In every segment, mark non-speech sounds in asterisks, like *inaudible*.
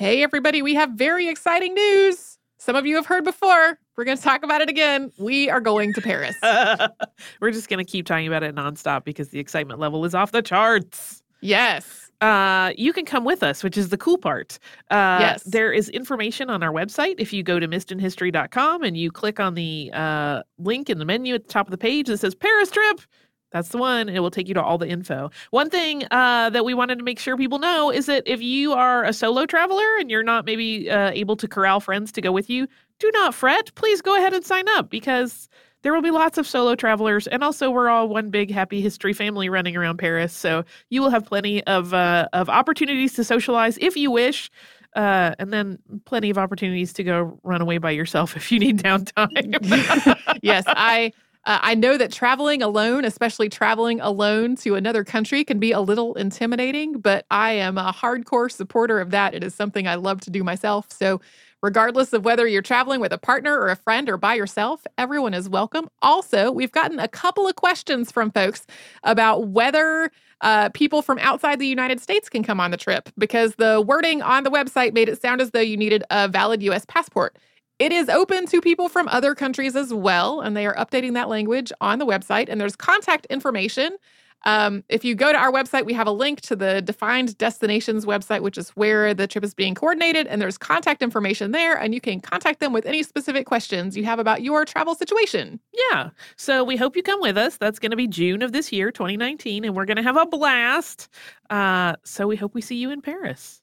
Hey, everybody, we have very exciting news. Some of you have heard before. We're going to talk about it again. We are going to Paris. *laughs* We're just going to keep talking about it nonstop because the excitement level is off the charts. Yes. Uh, you can come with us, which is the cool part. Uh, Yes. There is information on our website. If you go to missedinhistory.com and you click on the uh, link in the menu at the top of the page that says Paris trip, that's the one. It will take you to all the info. One thing uh, that we wanted to make sure people know is that if you are a solo traveler and you're not maybe uh, able to corral friends to go with you, do not fret. Please go ahead and sign up because there will be lots of solo travelers. And also, we're all one big happy history family running around Paris. So you will have plenty of, uh, of opportunities to socialize if you wish. Uh, and then plenty of opportunities to go run away by yourself *laughs* if you need downtime. *laughs* yes, I uh, I know that traveling alone, especially traveling alone to another country, can be a little intimidating, but I am a hardcore supporter of that. It is something I love to do myself. So, regardless of whether you're traveling with a partner or a friend or by yourself, everyone is welcome. Also, we've gotten a couple of questions from folks about whether uh, people from outside the United States can come on the trip because the wording on the website made it sound as though you needed a valid US passport. It is open to people from other countries as well, and they are updating that language on the website. And there's contact information. Um, if you go to our website, we have a link to the defined destinations website, which is where the trip is being coordinated. And there's contact information there, and you can contact them with any specific questions you have about your travel situation. yeah. So we hope you come with us. That's going to be June of this year, 2019, and we're going to have a blast. Uh, so we hope we see you in Paris.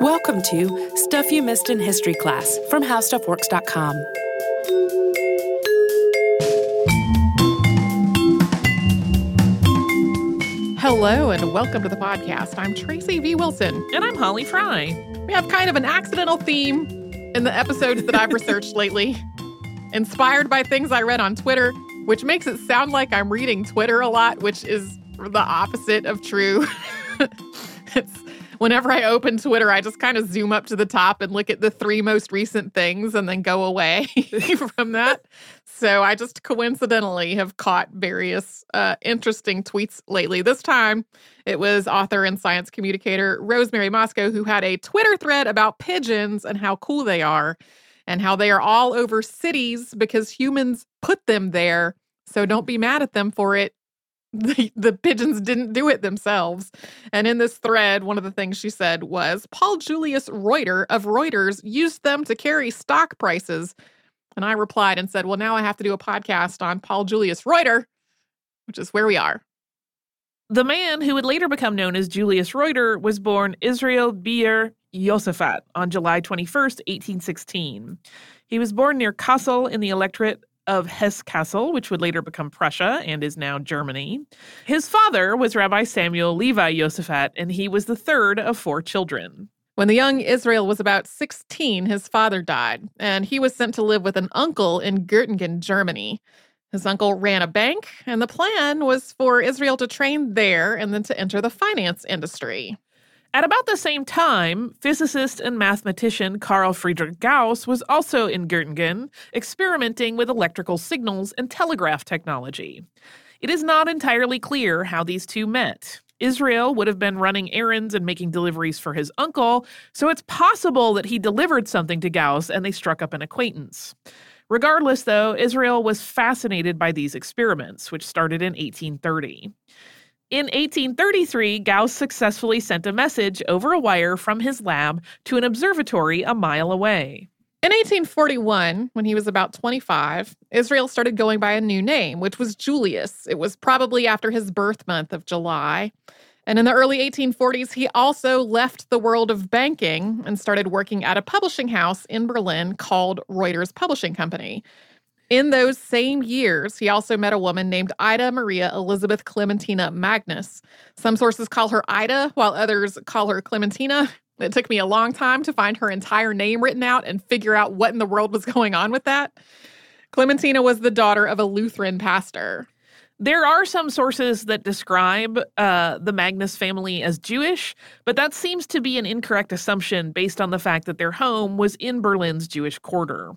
Welcome to Stuff You Missed in History Class from HowStuffWorks.com. Hello, and welcome to the podcast. I'm Tracy V. Wilson. And I'm Holly Fry. We have kind of an accidental theme in the episodes that I've researched *laughs* lately, inspired by things I read on Twitter, which makes it sound like I'm reading Twitter a lot, which is the opposite of true. *laughs* it's whenever I open Twitter, I just kind of zoom up to the top and look at the three most recent things and then go away *laughs* from that. So I just coincidentally have caught various uh, interesting tweets lately. This time it was author and science communicator Rosemary Mosco who had a Twitter thread about pigeons and how cool they are and how they are all over cities because humans put them there. So don't be mad at them for it. *laughs* The, the pigeons didn't do it themselves. And in this thread, one of the things she said was Paul Julius Reuter of Reuters used them to carry stock prices. And I replied and said, Well, now I have to do a podcast on Paul Julius Reuter, which is where we are. The man who would later become known as Julius Reuter was born Israel Beer Josaphat on July 21st, 1816. He was born near Kassel in the electorate of Hesse-Kassel, which would later become Prussia and is now Germany. His father was Rabbi Samuel Levi Josaphat, and he was the third of four children. When the young Israel was about 16, his father died, and he was sent to live with an uncle in Göttingen, Germany. His uncle ran a bank, and the plan was for Israel to train there and then to enter the finance industry. At about the same time, physicist and mathematician Carl Friedrich Gauss was also in Göttingen, experimenting with electrical signals and telegraph technology. It is not entirely clear how these two met. Israel would have been running errands and making deliveries for his uncle, so it's possible that he delivered something to Gauss and they struck up an acquaintance. Regardless, though, Israel was fascinated by these experiments, which started in 1830. In 1833, Gauss successfully sent a message over a wire from his lab to an observatory a mile away. In 1841, when he was about 25, Israel started going by a new name, which was Julius. It was probably after his birth month of July. And in the early 1840s, he also left the world of banking and started working at a publishing house in Berlin called Reuters Publishing Company. In those same years, he also met a woman named Ida Maria Elizabeth Clementina Magnus. Some sources call her Ida, while others call her Clementina. It took me a long time to find her entire name written out and figure out what in the world was *laughs* going on with that. Clementina was the daughter of a Lutheran pastor. There are some sources that describe uh, the Magnus family as Jewish, but that seems to be an incorrect assumption based on the fact that their home was in Berlin's Jewish quarter.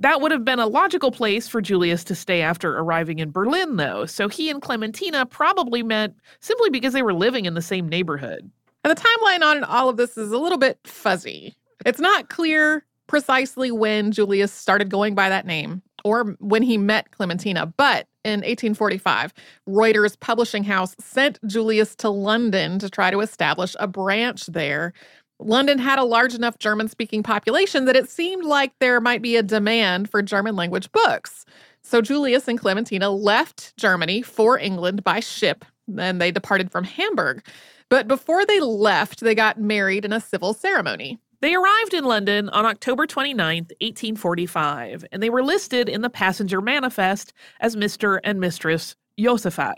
That would have been a logical place for Julius to stay after arriving in Berlin, though, so he and Clementina probably met simply because they were living in the same neighborhood. And the timeline on all of this is a little bit fuzzy. It's not clear precisely when Julius started going by that name or when he met Clementina, but in 1845, Reuters publishing house sent Julius to London to try to establish a branch there. London had a large enough German speaking population that it seemed like there might be a demand for German language books. So Julius and Clementina left Germany for England by ship, and they departed from Hamburg. But before they left, they got married in a civil ceremony. They arrived in London on October 29th, 1845, and they were listed in the passenger manifest as Mr. and Mistress Josaphat.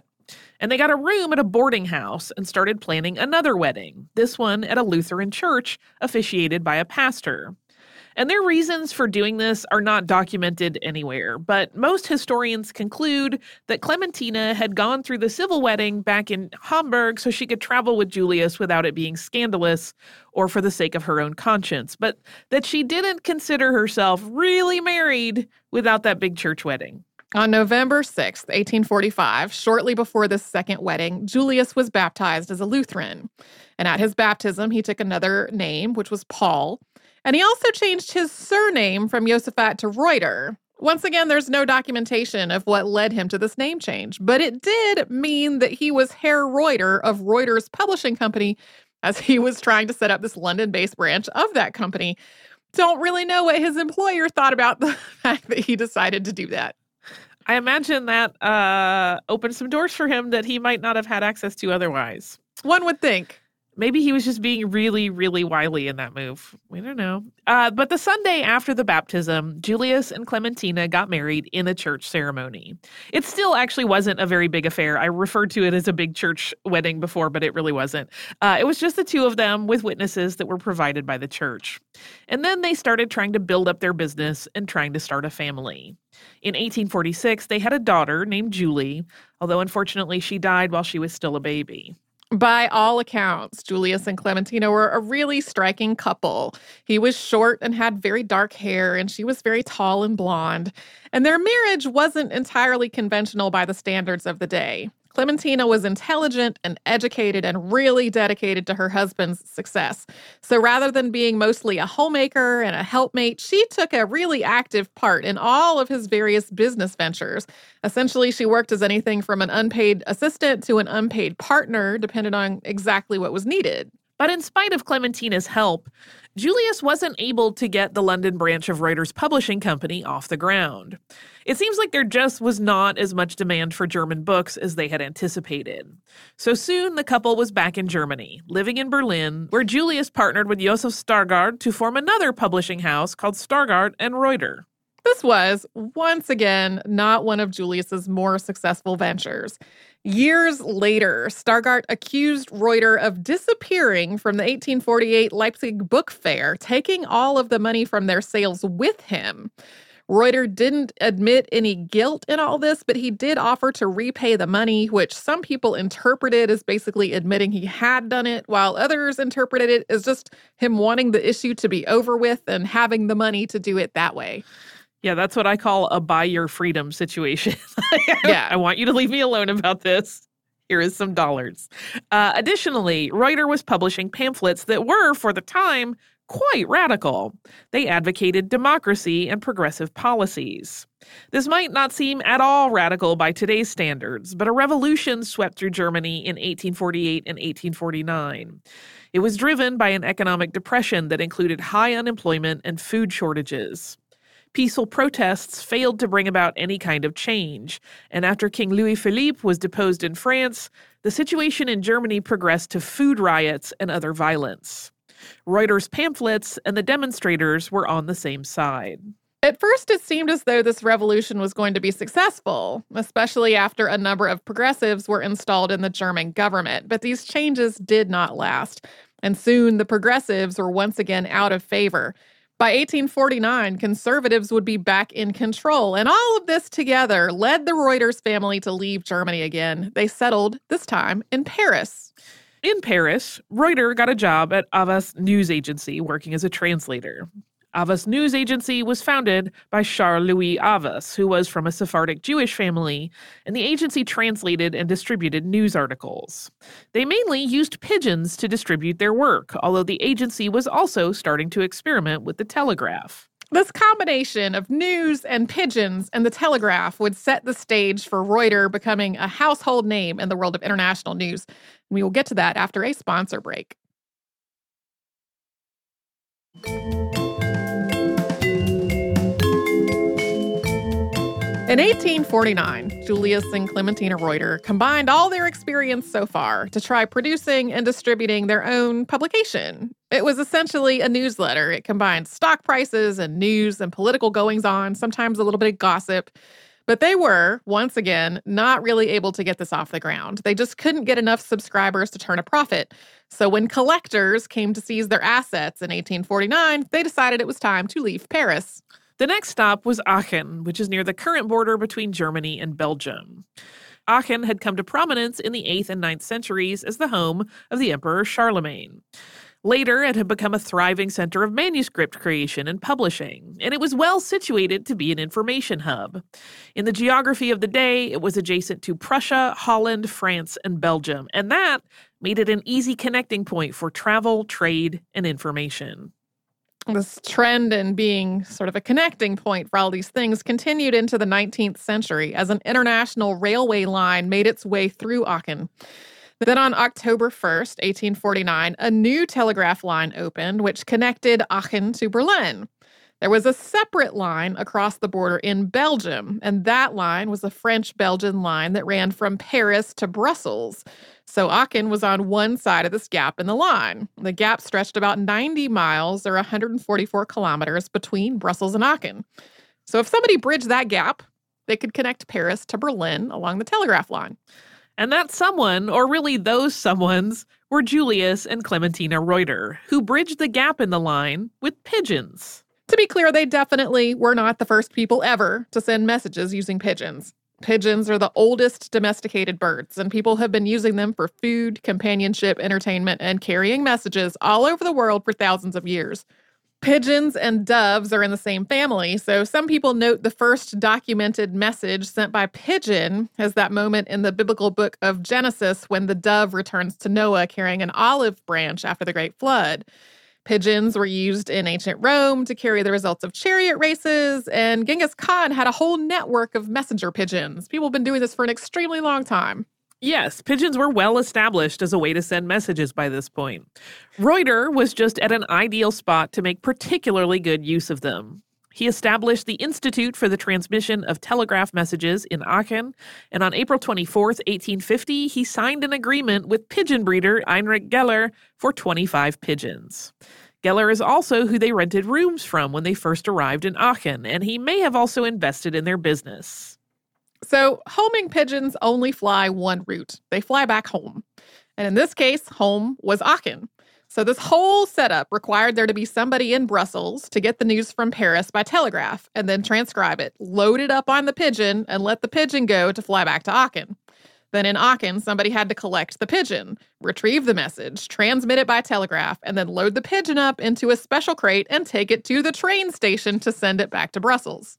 And they got a room at a boarding house and started planning another wedding, this one at a Lutheran church officiated by a pastor. And their reasons for doing this are not documented anywhere, but most historians conclude that Clementina had gone through the civil wedding back in Hamburg so she could travel with Julius without it being scandalous or for the sake of her own conscience, but that she didn't consider herself really married without that big church wedding. On November 6th, 1845, shortly before this second wedding, Julius was baptized as a Lutheran. And at his baptism, he took another name, which was Paul. And he also changed his surname from Josaphat to Reuter. Once again, there's no documentation of what led him to this name change, but it did mean that he was Herr Reuter of Reuters Publishing Company as he was trying to set up this London based branch of that company. Don't really know what his employer thought about *laughs* the fact that he decided to do that. I imagine that uh, opened some doors for him that he might not have had access to otherwise. One would think. Maybe he was just being really, really wily in that move. We don't know. Uh, but the Sunday after the baptism, Julius and Clementina got married in a church ceremony. It still actually wasn't a very big affair. I referred to it as a big church wedding before, but it really wasn't. Uh, it was just the two of them with witnesses that were provided by the church. And then they started trying to build up their business and trying to start a family. In 1846, they had a daughter named Julie, although unfortunately she died while she was still a baby. By all accounts, Julius and Clementina were a really striking couple. He was short and had very dark hair, and she was very tall and blonde. And their marriage wasn't entirely conventional by the standards of the day. Clementina was intelligent and educated and really dedicated to her husband's success. So rather than being mostly a homemaker and a helpmate, she took a really active part in all of his various business ventures. Essentially, she worked as anything from an unpaid assistant to an unpaid partner, depending on exactly what was needed. But in spite of Clementina's help, Julius wasn't able to get the London branch of Reuters Publishing Company off the ground. It seems like there just was not as much demand for German books as they had anticipated. So soon the couple was back in Germany, living in Berlin, where Julius partnered with Josef Stargard to form another publishing house called Stargard and Reuter. This was, once again, not one of Julius's more successful ventures. Years later, Stargard accused Reuter of disappearing from the 1848 Leipzig Book Fair, taking all of the money from their sales with him. Reuter didn't admit any guilt in all this, but he did offer to repay the money, which some people interpreted as basically admitting he had done it, while others interpreted it as just him wanting the issue to be over with and having the money to do it that way. Yeah, that's what I call a buy your freedom situation. *laughs* yeah. I want you to leave me alone about this. Here is some dollars. Uh, additionally, Reuter was publishing pamphlets that were, for the time, quite radical. They advocated democracy and progressive policies. This might not seem at all radical by today's standards, but a revolution swept through Germany in 1848 and 1849. It was driven by an economic depression that included high unemployment and food shortages peaceful protests failed to bring about any kind of change, and after King Louis Philippe was deposed in France, the situation in Germany progressed to food riots and other violence. Reuters' pamphlets and the demonstrators were on the same side. At first, it seemed as though this revolution was going to be successful, especially after a number of progressives were installed in the German government. But these changes did not last. And soon the progressives were once again out of favor. By 1849, conservatives would be back in control, and all of this together led the Reuters family to leave Germany again. They settled, this time, in Paris. In Paris, Reuter got a job at Havas News Agency working as a translator. Havas News Agency was founded by Charles Louis Havas, who was from a Sephardic Jewish family, and the agency translated and distributed news articles. They mainly used pigeons to distribute their work, although the agency was also starting to experiment with the telegraph. This combination of news and pigeons and the telegraph would set the stage for Reuter becoming a household name in the world of international news. We will get to that after a sponsor break. In 1849, Julius and Clementina Reuter combined all their experience so far to try producing and distributing their own publication. It was essentially a newsletter. It combined stock prices and news and political goings on, sometimes a little bit of gossip. But they were, once again, not really able to get this off the ground. They just couldn't get enough subscribers to turn a profit. So when collectors came to seize their assets in 1849, they decided it was time to leave Paris. The next stop was Aachen, which is near the current border between Germany and Belgium. Aachen had come to prominence in the 8th and 9th centuries as the home of the Emperor Charlemagne. Later, it had become a thriving center of manuscript creation and publishing, and it was well situated to be an information hub. In the geography of the day, it was adjacent to Prussia, Holland, France, and Belgium, and that made it an easy connecting point for travel, trade, and information this trend in being sort of a connecting point for all these things continued into the 19th century as an international railway line made its way through Aachen. Then on October 1st, 1849, a new telegraph line opened which connected Aachen to Berlin. There was a separate line across the border in Belgium, and that line was a French Belgian line that ran from Paris to Brussels. So Aachen was on one side of this gap in the line. The gap stretched about 90 miles or 144 kilometers between Brussels and Aachen. So if somebody bridged that gap, they could connect Paris to Berlin along the telegraph line. And that someone, or really those someones, were Julius and Clementina Reuter, who bridged the gap in the line with pigeons. To be clear, they definitely were not the first people ever to send messages using pigeons. Pigeons are the oldest domesticated birds, and people have been using them for food, companionship, entertainment, and carrying messages all over the world for thousands of years. Pigeons and doves are in the same family, so some people note the first documented message sent by pigeon as that moment in the biblical book of Genesis when the dove returns to Noah carrying an olive branch after the great flood. Pigeons were used in ancient Rome to carry the results of chariot races, and Genghis Khan had a whole network of messenger pigeons. People have been doing this for an extremely long time. Yes, pigeons were well established as a way to send messages by this point. Reuter was just at an ideal spot to make particularly good use of them. He established the Institute for the Transmission of Telegraph Messages in Aachen, and on April 24, 1850, he signed an agreement with pigeon breeder Heinrich Geller for 25 pigeons. Geller is also who they rented rooms from when they first arrived in Aachen, and he may have also invested in their business. So, homing pigeons only fly one route. They fly back home. And in this case, home was Aachen. So, this whole setup required there to be somebody in Brussels to get the news from Paris by telegraph and then transcribe it, load it up on the pigeon, and let the pigeon go to fly back to Aachen. Then in Aachen, somebody had to collect the pigeon, retrieve the message, transmit it by telegraph, and then load the pigeon up into a special crate and take it to the train station to send it back to Brussels.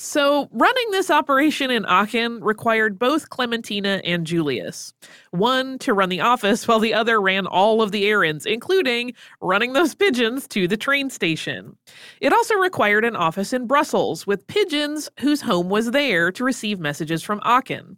So, running this operation in Aachen required both Clementina and Julius. One to run the office, while the other ran all of the errands, including running those pigeons to the train station. It also required an office in Brussels with pigeons whose home was there to receive messages from Aachen.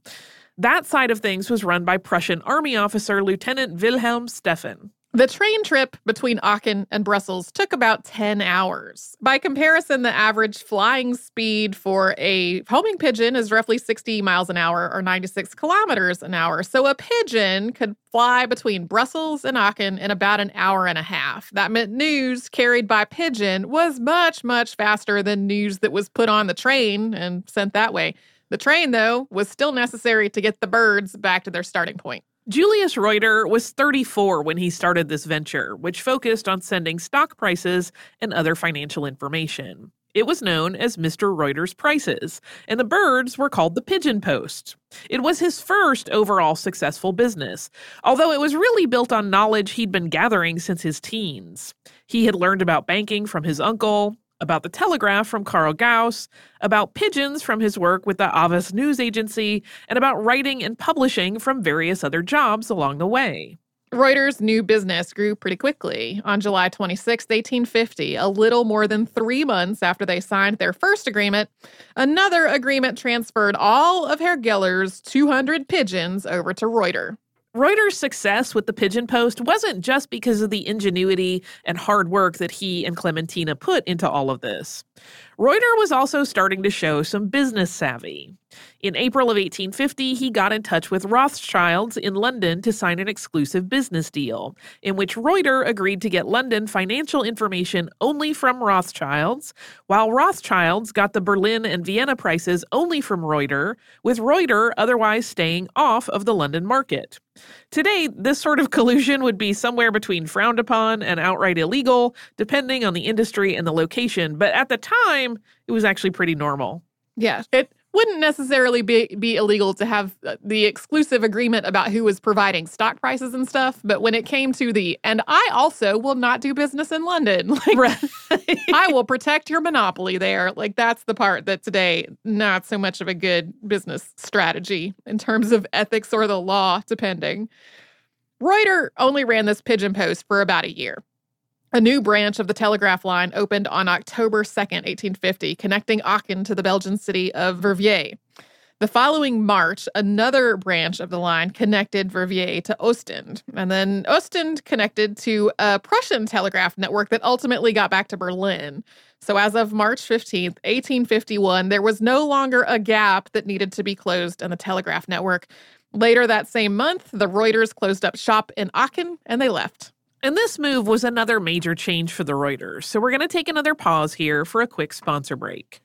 That side of things was run by Prussian Army officer Lieutenant Wilhelm Stephan. The train trip between Aachen and Brussels took about 10 hours. By comparison, the average flying speed for a homing pigeon is roughly 60 miles an hour or 96 kilometers an hour. So a pigeon could fly between Brussels and Aachen in about an hour and a half. That meant news carried by pigeon was much, much faster than news that was put on the train and sent that way. The train, though, was still necessary to get the birds back to their starting point. Julius Reuter was 34 when he started this venture, which focused on sending stock prices and other financial information. It was known as Mr. Reuter's Prices, and the birds were called the Pigeon Post. It was his first overall successful business, although it was really built on knowledge he'd been gathering since his teens. He had learned about banking from his uncle, about the Telegraph from Carl Gauss, about pigeons from his work with the Havas News Agency, and about writing and publishing from various other jobs along the way. Reuters' new business grew pretty quickly. On July 26, 1850, a little more than three months after they signed their first agreement, another agreement transferred all of Herr Geller's 200 pigeons over to Reuter. Reuter's success with the Pigeon Post wasn't just because of the ingenuity and hard work that he and Clementina put into all of this. Reuter was also starting to show some business savvy. In April of 1850, he got in touch with Rothschilds in London to sign an exclusive business deal, in which Reuter agreed to get London financial information only from Rothschilds, while Rothschilds got the Berlin and Vienna prices only from Reuter, with Reuter otherwise staying off of the London market. Today, this sort of *laughs* collusion would be somewhere between frowned upon and outright illegal, depending on the industry and the location, but at the time, it was actually pretty normal. Yeah, it wouldn't necessarily be, be illegal to have uh, the exclusive agreement about who was providing stock prices and stuff. But when it came to the, and I also will not do business in London, *laughs* like, Right. I will protect your monopoly there. Like, that's the part that today, not so much of a good business strategy in terms of ethics or the law, depending. Reuter only ran this pigeon post for about a year. A new branch of the telegraph line opened on October 2nd, 1850, connecting Aachen to the Belgian city of Verviers. The following March, another branch of the line connected Verviers to Ostend, and then Ostend connected to a Prussian telegraph network that ultimately got back to Berlin. So, as of March 15th, 1851, there was no longer a gap that needed to be closed in the telegraph network. Later that same month, the Reuters closed up shop in Aachen and they left. And this move was another major change for the Reuters, so we're going to take another pause here for a quick sponsor break.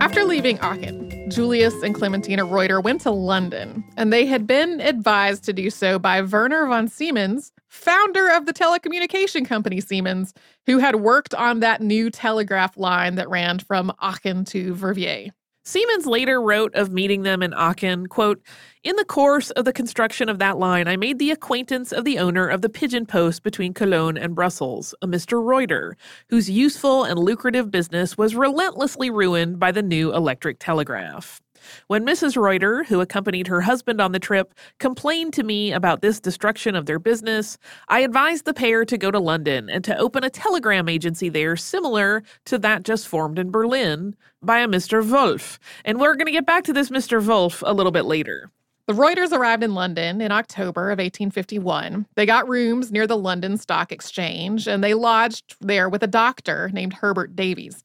After leaving Aachen, Julius and Clementina Reuter went to London, and they had been advised to do so by Werner von Siemens, founder of the telecommunication company Siemens, who had worked on that new telegraph line that ran from Aachen to Verviers. Siemens later wrote of meeting them in Aachen, quote, In the course of the construction of that line, I made the acquaintance of the owner of the pigeon post between Cologne and Brussels, a Mr. Reuter, whose useful and lucrative business was relentlessly ruined by the new electric telegraph. When Mrs. Reuter, who accompanied her husband on the trip, complained to me about this destruction of their business, I advised the pair to go to London and to open a telegram agency there similar to that just formed in Berlin by a Mr. Wolff. And we're going to get back to this Mr. Wolff a little bit later. The Reuters arrived in London in October of 1851. They got rooms near the London Stock Exchange and they lodged there with a doctor named Herbert Davies.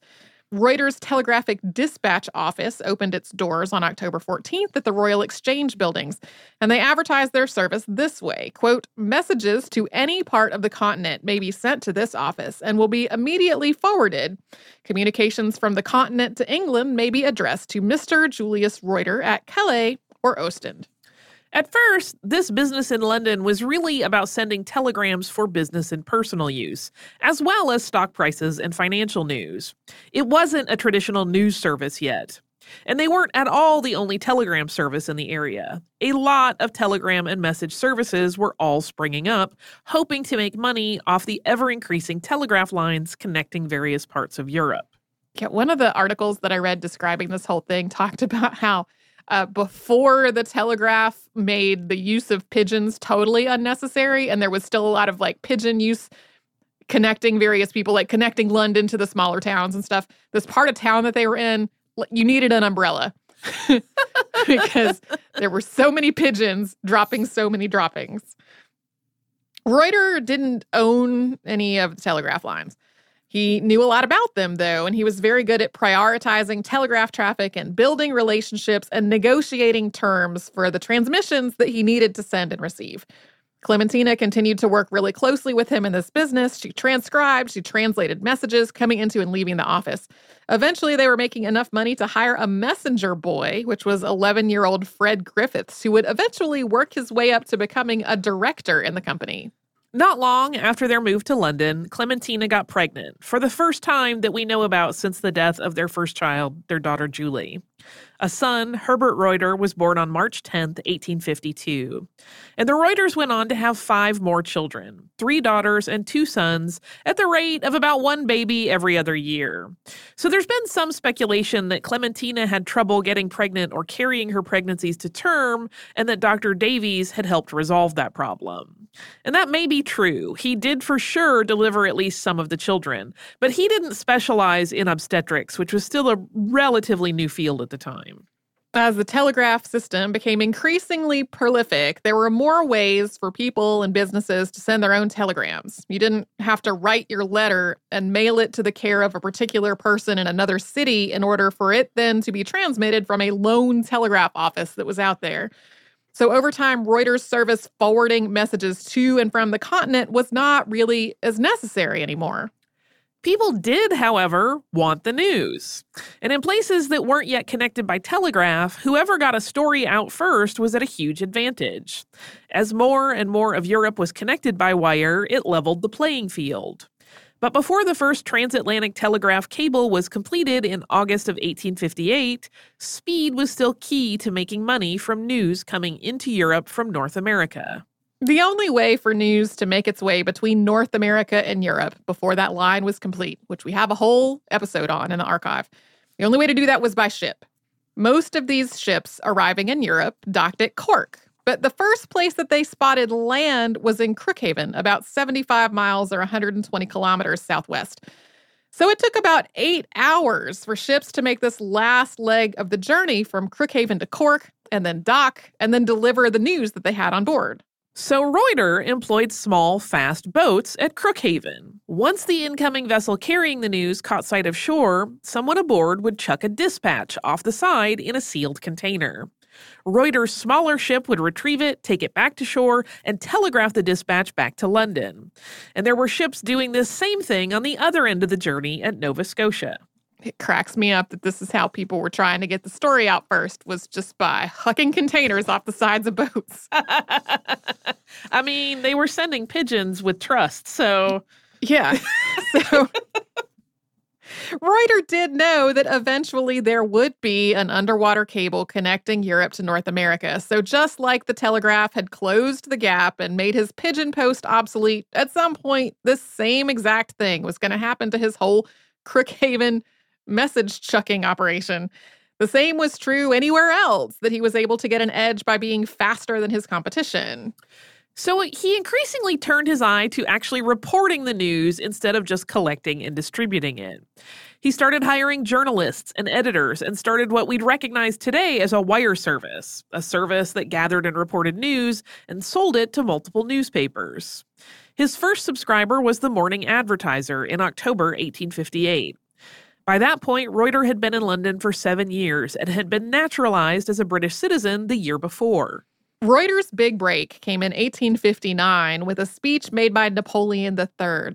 Reuters Telegraphic Dispatch Office opened its doors on October 14th at the Royal Exchange buildings, and they advertised their service this way quote, messages to any part of the continent may be sent to this office and will be immediately forwarded. Communications from the continent to England may be addressed to Mr. Julius Reuter at Calais or Ostend. At first, this business in London was really about sending telegrams for business and personal use, as well as stock prices and financial news. It wasn't a traditional news service yet. And they weren't at all the only telegram service in the area. A lot of telegram and message services were all springing up, hoping to make money off the ever increasing telegraph lines connecting various parts of Europe. Yeah, one of the articles that I read describing this whole thing *laughs* talked about how uh, before the telegraph made the use of pigeons totally unnecessary, and there was still a lot of like pigeon use connecting various people, like connecting London to the smaller towns and stuff. This part of town that they were in, you needed an umbrella *laughs* because there were so many pigeons dropping so many droppings. Reuter didn't own any of the telegraph lines. He knew a lot about them, though, and he was very good at prioritizing telegraph traffic and building relationships and negotiating terms for the transmissions that he needed to send and receive. Clementina continued to work really closely with him in this business. She transcribed, she translated messages coming into and leaving the office. Eventually, they were making enough money to hire a messenger boy, which was 11 year old Fred Griffiths, who would eventually work his way up to becoming a director in the company. Not long after their move to London, Clementina got pregnant for the first time that we know about since the death of their first child, their daughter Julie. A son, Herbert Reuter, was born on March 10, 1852. And the Reuters went on to have five more children three daughters and two sons, at the rate of about one baby every other year. So there's been some speculation that Clementina had trouble getting pregnant or carrying her pregnancies to term, and that Dr. Davies had helped resolve that problem. And that may be true. He did for sure deliver at least some of the children, but he didn't specialize in obstetrics, which was still a relatively new field at the time. As the telegraph system became increasingly prolific, there were more ways for people and businesses to send their own telegrams. You didn't have to write your letter and mail it to the care of a particular person in another city in order for it then to be transmitted from a lone telegraph office that was out there. So, over time, Reuters' service forwarding messages to and from the continent was not really as necessary anymore. People did, however, want the news. And in places that weren't yet connected by telegraph, whoever got a story out first was at a huge advantage. As more and more of Europe was connected by wire, it leveled the playing field. But before the first transatlantic telegraph cable was completed in August of 1858, speed was still key to making money from news coming into Europe from North America. The only way for news to make its way between North America and Europe before that line was complete, which we have a whole episode on in the archive, the only way to do that was by ship. Most of these ships arriving in Europe docked at Cork, but the first place that they spotted land was in Crookhaven, about 75 miles or 120 kilometers southwest. So it took about eight hours for ships to make this last leg of the journey from Crookhaven to Cork and then dock and then deliver the news that they had on board. So Reuter employed small, fast boats at Crookhaven. Once the incoming vessel carrying the news caught sight of shore, someone aboard would chuck a dispatch off the side in a sealed container. Reuter's smaller ship would retrieve it, take it back to shore, and telegraph the dispatch back to London. And there were ships doing this same thing on the other end of the journey at Nova Scotia it cracks me up that this is how people were trying to get the story out first was just by hucking containers off the sides of boats. *laughs* I mean, they were sending pigeons with trust, so yeah. *laughs* so Reuter did know that eventually there would be an underwater cable connecting Europe to North America. So, just like the telegraph had closed the gap and made his pigeon post obsolete, at some point, this same exact thing was going to happen to his whole Crookhaven message chucking operation. The same was true anywhere else that he was able to get an edge by being faster than his competition. So he increasingly turned his eye to actually reporting the news instead of just collecting and distributing it. He started hiring journalists and editors and started what we'd recognize today as a wire service, a service that gathered and reported news and sold it to multiple newspapers. His first subscriber was the Morning Advertiser in October 1858. By that point, Reuter had been in London for seven years and had been naturalized as a British citizen the year before. Reuter's big break came in 1859 with a speech made by Napoleon III.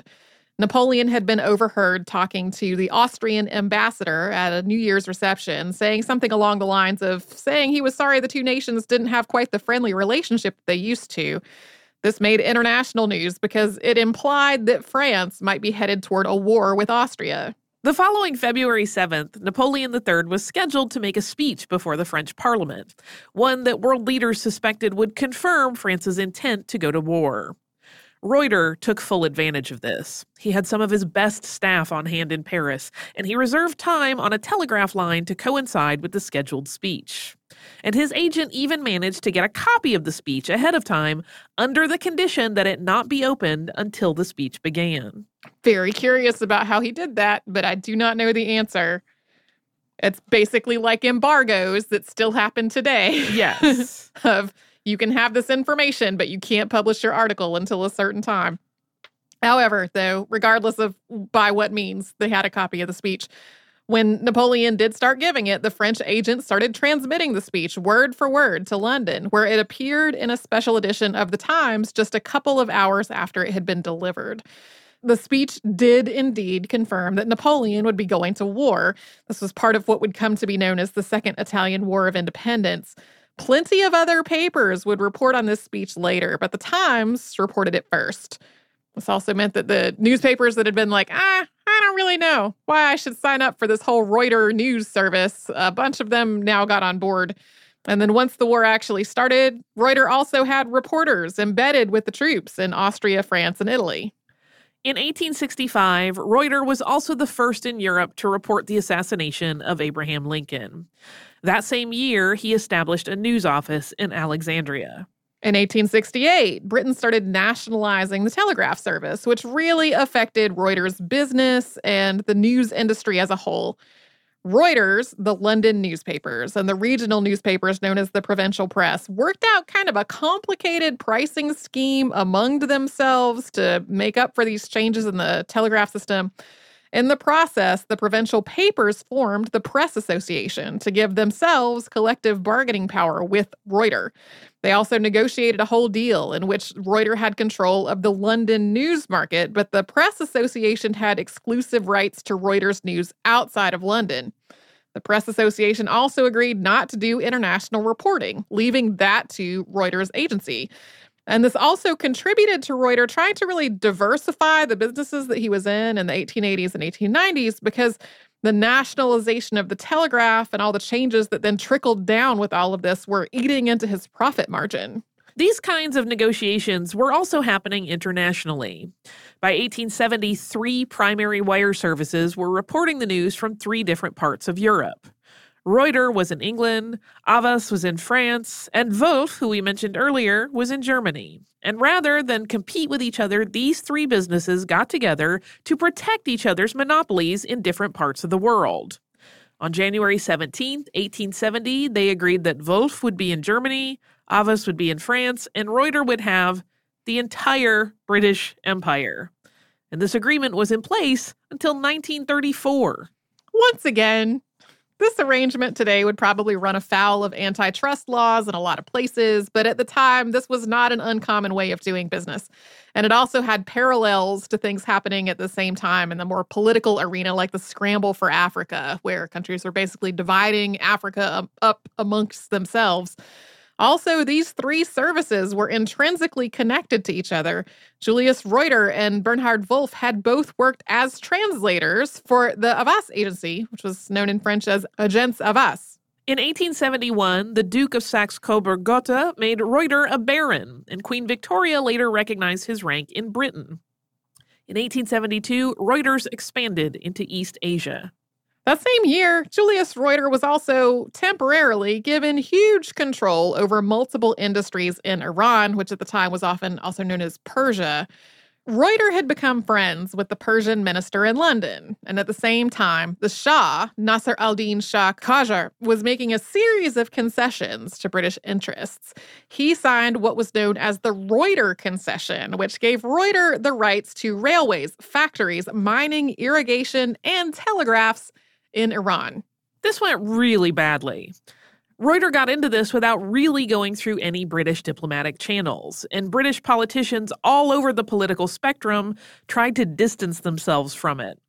Napoleon had been overheard talking to the Austrian ambassador at a New Year's reception, saying something along the lines of saying he was sorry the two nations didn't have quite the friendly relationship they used to. This made international news because it implied that France might be headed toward a war with Austria. The following February 7th, Napoleon III was scheduled to make a speech before the French Parliament, one that world leaders suspected would confirm France's intent to go to war. Reuter took full advantage of this. He had some of his best staff on hand in Paris, and he reserved time on a telegraph line to coincide with the scheduled speech. And his agent even managed to get a copy of the speech ahead of time under the condition that it not be opened until the speech began. Very curious about how he did that, but I do not know the answer. It's basically like embargoes that still happen today. Yes. *laughs* of you can have this information, but you can't publish your article until a certain time. However, though, regardless of by what means they had a copy of the speech, when Napoleon did start giving it, the French agent started transmitting the speech word for word to London, where it appeared in a special edition of the Times just a couple of hours after it had been delivered. The speech did indeed confirm that Napoleon would be going to war. This was part of what would come to be known as the Second Italian War of Independence. Plenty of other papers would report on this speech later, but the Times reported it first. This also meant that the newspapers that had been like, ah, don't really know why I should sign up for this whole Reuters news service, a bunch of them now got on board. And then once the war actually started, Reuters also had reporters embedded with the troops in Austria, France, and Italy. In 1865, Reuters was also the first in Europe to report the assassination of Abraham Lincoln. That same year, he established a news office in Alexandria. In 1868, Britain started nationalizing the telegraph service, which really affected Reuters' business and the news industry as a whole. Reuters, the London newspapers, and the regional newspapers known as the provincial press worked out kind of a complicated pricing scheme among themselves to make up for these changes in the telegraph system. In the process, the provincial papers formed the Press Association to give themselves collective bargaining power with Reuters. They also negotiated a whole deal in which Reuters had control of the London news market, but the Press Association had exclusive rights to Reuters news outside of London. The Press Association also agreed not to do international reporting, leaving that to Reuters agency. And this also contributed to Reuter trying to really diversify the businesses that he was in in the 1880s and 1890s because the nationalization of the telegraph and all the changes that then trickled down with all of this were eating into his profit margin. These kinds of negotiations were also happening internationally. By 1870, three primary wire services were reporting the news from three different parts of Europe. Reuters was in England, Havas was in France, and Wolff, who we mentioned earlier, was in Germany. And rather than compete with each other, these three businesses got together to protect each other's monopolies in different parts of the world. On January 17, 1870, they agreed that Wolff would be in Germany, Havas would be in France, and Reuter would have the entire British Empire. And this agreement was in place until 1934. Once again, this arrangement today would probably run afoul of antitrust laws in a lot of places, but at the time, this was not an uncommon way of doing business. And it also had parallels to things happening at the same time in the more political arena, like the scramble for Africa, where countries were basically dividing Africa up amongst themselves. Also, these three services were intrinsically connected to each other. Julius Reuter and Bernhard Wolff had both worked as translators for the Havas agency, which was known in French as Agence Havas. In 1871, the Duke of Saxe Coburg Gotha made Reuter a baron, and Queen Victoria later recognized his rank in Britain. In 1872, Reuters expanded into East Asia. That same year, Julius Reuter was also temporarily given huge control over multiple industries in Iran, which at the time was often also known as Persia. Reuter had become friends with the Persian minister in London, and at the same time, the Shah, Nasser al-Din Shah Qajar, was making a series of concessions to British interests. He signed what was known as the Reuter Concession, which gave Reuter the rights to railways, factories, mining, irrigation, and telegraphs in Iran. This went really badly. Reuters got into this without really going through any British diplomatic channels, and British politicians all over the political spectrum tried to distance themselves from it.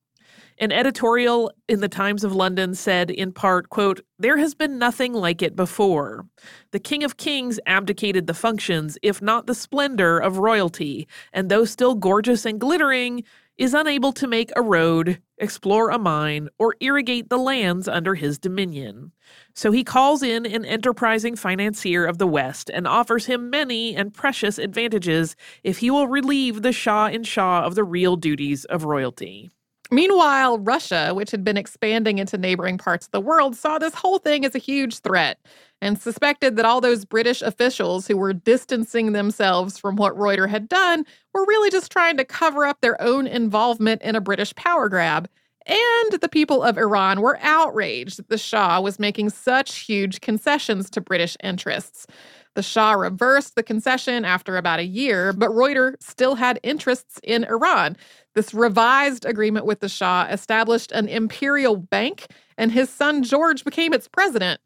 An editorial in the Times of London said, in part, quote, There has been nothing like it before. The King of Kings abdicated the functions, if not the splendor, of royalty, and though still gorgeous and glittering, is unable to make a road, explore a mine, or irrigate the lands under his dominion. So he calls in an enterprising financier of the West and offers him many and precious advantages if he will relieve the Shah in Shah of the real duties of royalty. Meanwhile, Russia, which had been expanding into neighboring parts of the world, saw this whole thing as a huge threat and suspected that all those British officials who were distancing themselves from what Reuter had done were really just trying to cover up their own involvement in a British power grab. And the people of Iran were outraged that the Shah was making such huge concessions to British interests. The Shah reversed the concession after about a year, but Reuter still had interests in Iran. This revised agreement with the Shah established an imperial bank, and his son George became its president.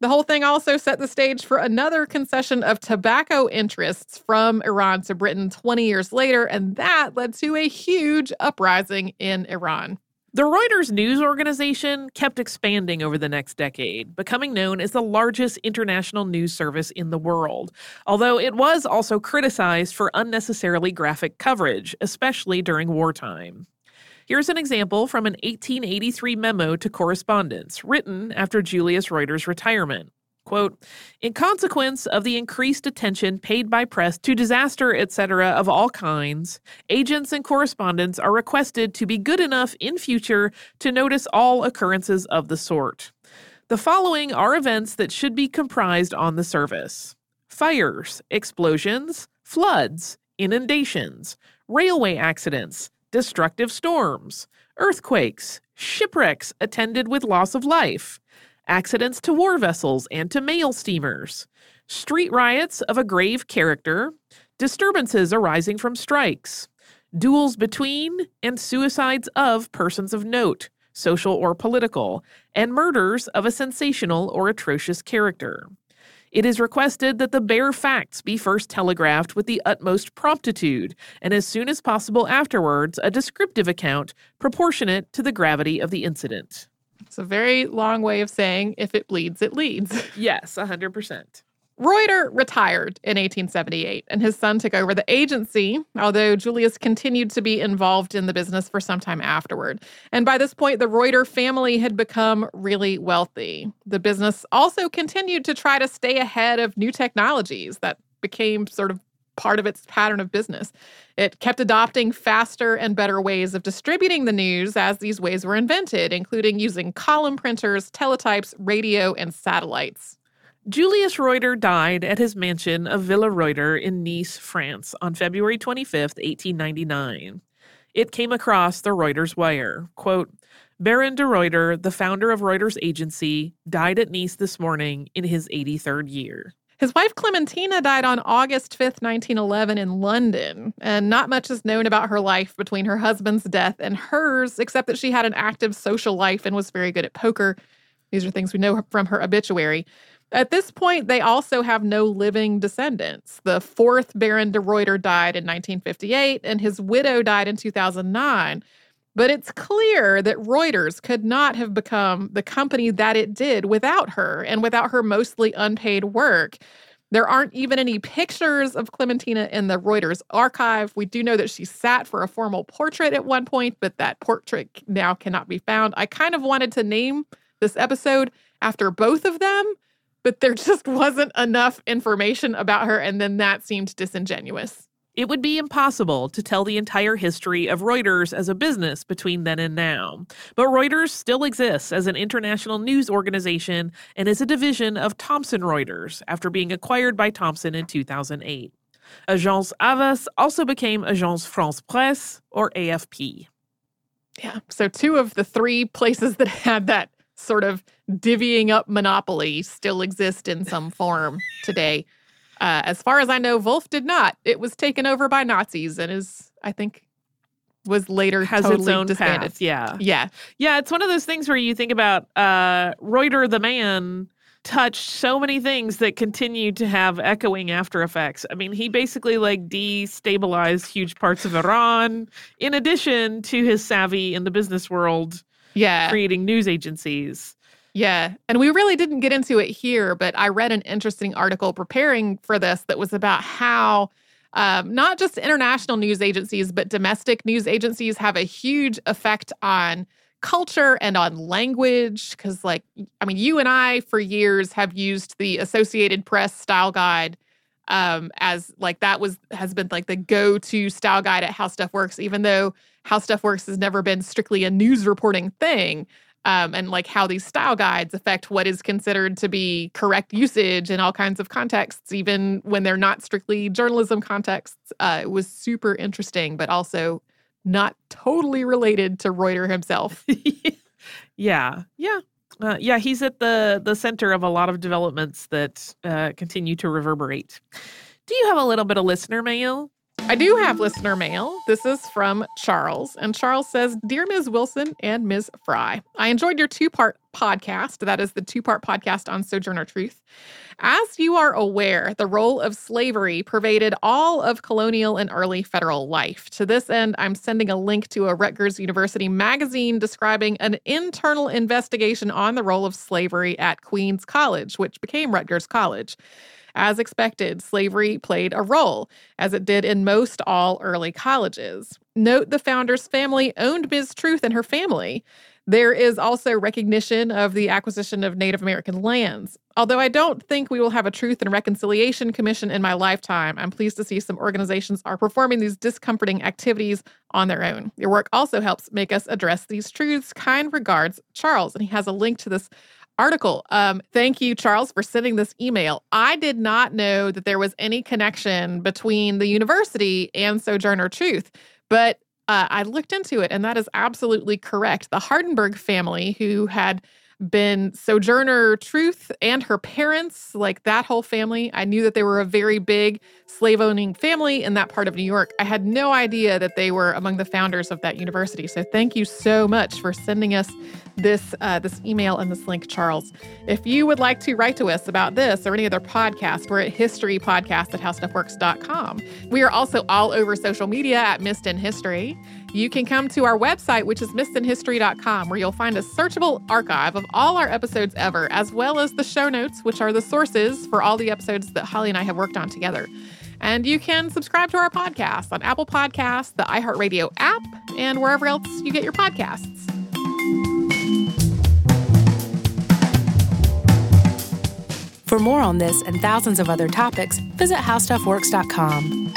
The whole thing also set the stage for another concession of tobacco interests from Iran to Britain 20 years later, and that led to a huge uprising in Iran. The Reuters news organization kept expanding over the next decade, becoming known as the largest international news service in the world, although it was also criticized for unnecessarily graphic coverage, especially during wartime. Here's an example from an 1883 memo to correspondents written after Julius Reuter's retirement. Quote, in consequence of the increased attention paid by press to disaster, etc., of all kinds, agents and correspondents are requested to be good enough in future to notice all occurrences of the sort. The following are events that should be comprised on the service fires, explosions, floods, inundations, railway accidents, destructive storms, earthquakes, shipwrecks attended with loss of life accidents to war vessels and to mail steamers, street riots of a grave character, disturbances arising from strikes, duels between and suicides of persons of note, social or political, and murders of a sensational or atrocious character. It is requested that the bare facts be first telegraphed with the utmost promptitude, and as soon as possible afterwards, a descriptive account proportionate to the gravity of the incident. It's a very long way of saying if it bleeds, it leads. *laughs* Yes, 100%. Reuter retired in 1878 and his son took over the agency, although Julius continued to be involved in the business for some time afterward. And by this point, the Reuter family had become really wealthy. The business also continued to try to stay ahead of new technologies that became sort of part of its pattern of business. It kept adopting faster and better ways of distributing the news as these ways were invented, including using column printers, teletypes, radio, and satellites. Julius Reuter died at his mansion of Villa Reuter in Nice, France, on February 25, 1899. It came across the Reuters wire. Quote, Baron de Reuter, the founder of Reuters Agency, died at Nice this morning in his 83rd year. His wife Clementina died on August 5th, 1911, in London, and not much is known about her life between her husband's death and hers, except that she had an active social life and was very good at poker. These are things we know from her obituary. At this point, they also have no living descendants. The fourth Baron de Reuter died in 1958, and his widow died in 2009. But it's clear that Reuters could not have become the company that it did without her and without her mostly unpaid work. There aren't even any pictures of Clementina in the Reuters archive. We do know that she sat for a formal portrait at one point, but that portrait now cannot be found. I kind of wanted to name this episode after both of them, but there *laughs* just wasn't enough information about her, and then that seemed disingenuous. It would be impossible to tell the entire history of Reuters as a business between then and now. But Reuters still exists as an international news organization and is a division of Thomson Reuters after being acquired by Thomson in 2008. Agence Havas also became Agence France Presse, or AFP. Yeah, so two of the three places that had that sort of divvying up monopoly still exist in some form today. Uh, as far as I know, Wolff did not. It was taken over by Nazis and is, I think, was later has totally its own disbanded. path. Yeah. Yeah, Yeah, it's one of those things where you think about uh Reuter the man touched so many things that continue to have echoing after effects. I mean, he basically like destabilized huge parts of Iran in addition to his savvy in the business world yeah, creating news agencies. Yeah. And we really didn't get into it here, but I read an interesting article preparing for this that was about how. Um, not just international news agencies, but domestic news agencies have a huge effect on culture and on language. Because, like, I mean, you and I for years have used the Associated Press style guide um, as like that was has been like the go-to style guide at How Stuff Works, even though How Stuff Works has never been strictly a news reporting thing. Um, and like how these style guides affect what is considered to be correct usage in all kinds of contexts, even when they're not strictly journalism contexts. Uh, it was super interesting, but also not totally related to Reuter himself. *laughs* yeah. Yeah. Uh, yeah, he's at the the center of a lot of developments that uh, continue to reverberate. Do you have a little bit of listener mail? I do have listener mail. This is from Charles. And Charles says Dear Ms. Wilson and Ms. Fry, I enjoyed your two part podcast. That is the two part podcast on Sojourner Truth. As you are aware, the role of slavery pervaded all of colonial and early federal life. To this end, I'm sending a link to a Rutgers University magazine describing an internal investigation on the role of slavery at Queens College, which became Rutgers College. As expected, slavery played a role, as it did in most all early colleges. Note the founder's family owned Ms. Truth and her family. There is also recognition of the acquisition of Native American lands. Although I don't think we will have a Truth and Reconciliation Commission in my lifetime, I'm pleased to see some organizations are performing these discomforting activities on their own. Your work also helps make us address these truths. Kind regards, Charles. And he has a link to this article. Um, thank you, Charles, for sending this email. I did not know that there was any connection between the university and Sojourner Truth, but uh, I looked into it, and that is absolutely correct. The Hardenbergh family, who had been Sojourner Truth and her parents, like that whole family. I knew that they were a very big slave owning family in that part of New York. I had no idea that they were among the founders of that university. So thank you so much for sending us this uh, this email and this link, Charles. If you would like to write to us about this or any other podcast, we're at historypodcast at howstuffworks.com. We are also all over social media at Missed in History. You can come to our website, which is missedinhistory.com, where you'll find a searchable archive of all our episodes ever, as well as the show notes, which are the sources for all the episodes that Holly and I have worked on together. And you can subscribe to our podcast on Apple Podcasts, the iHeartRadio app, and wherever else you get your podcasts. For more on this and thousands of other topics, visit howstuffworks.com.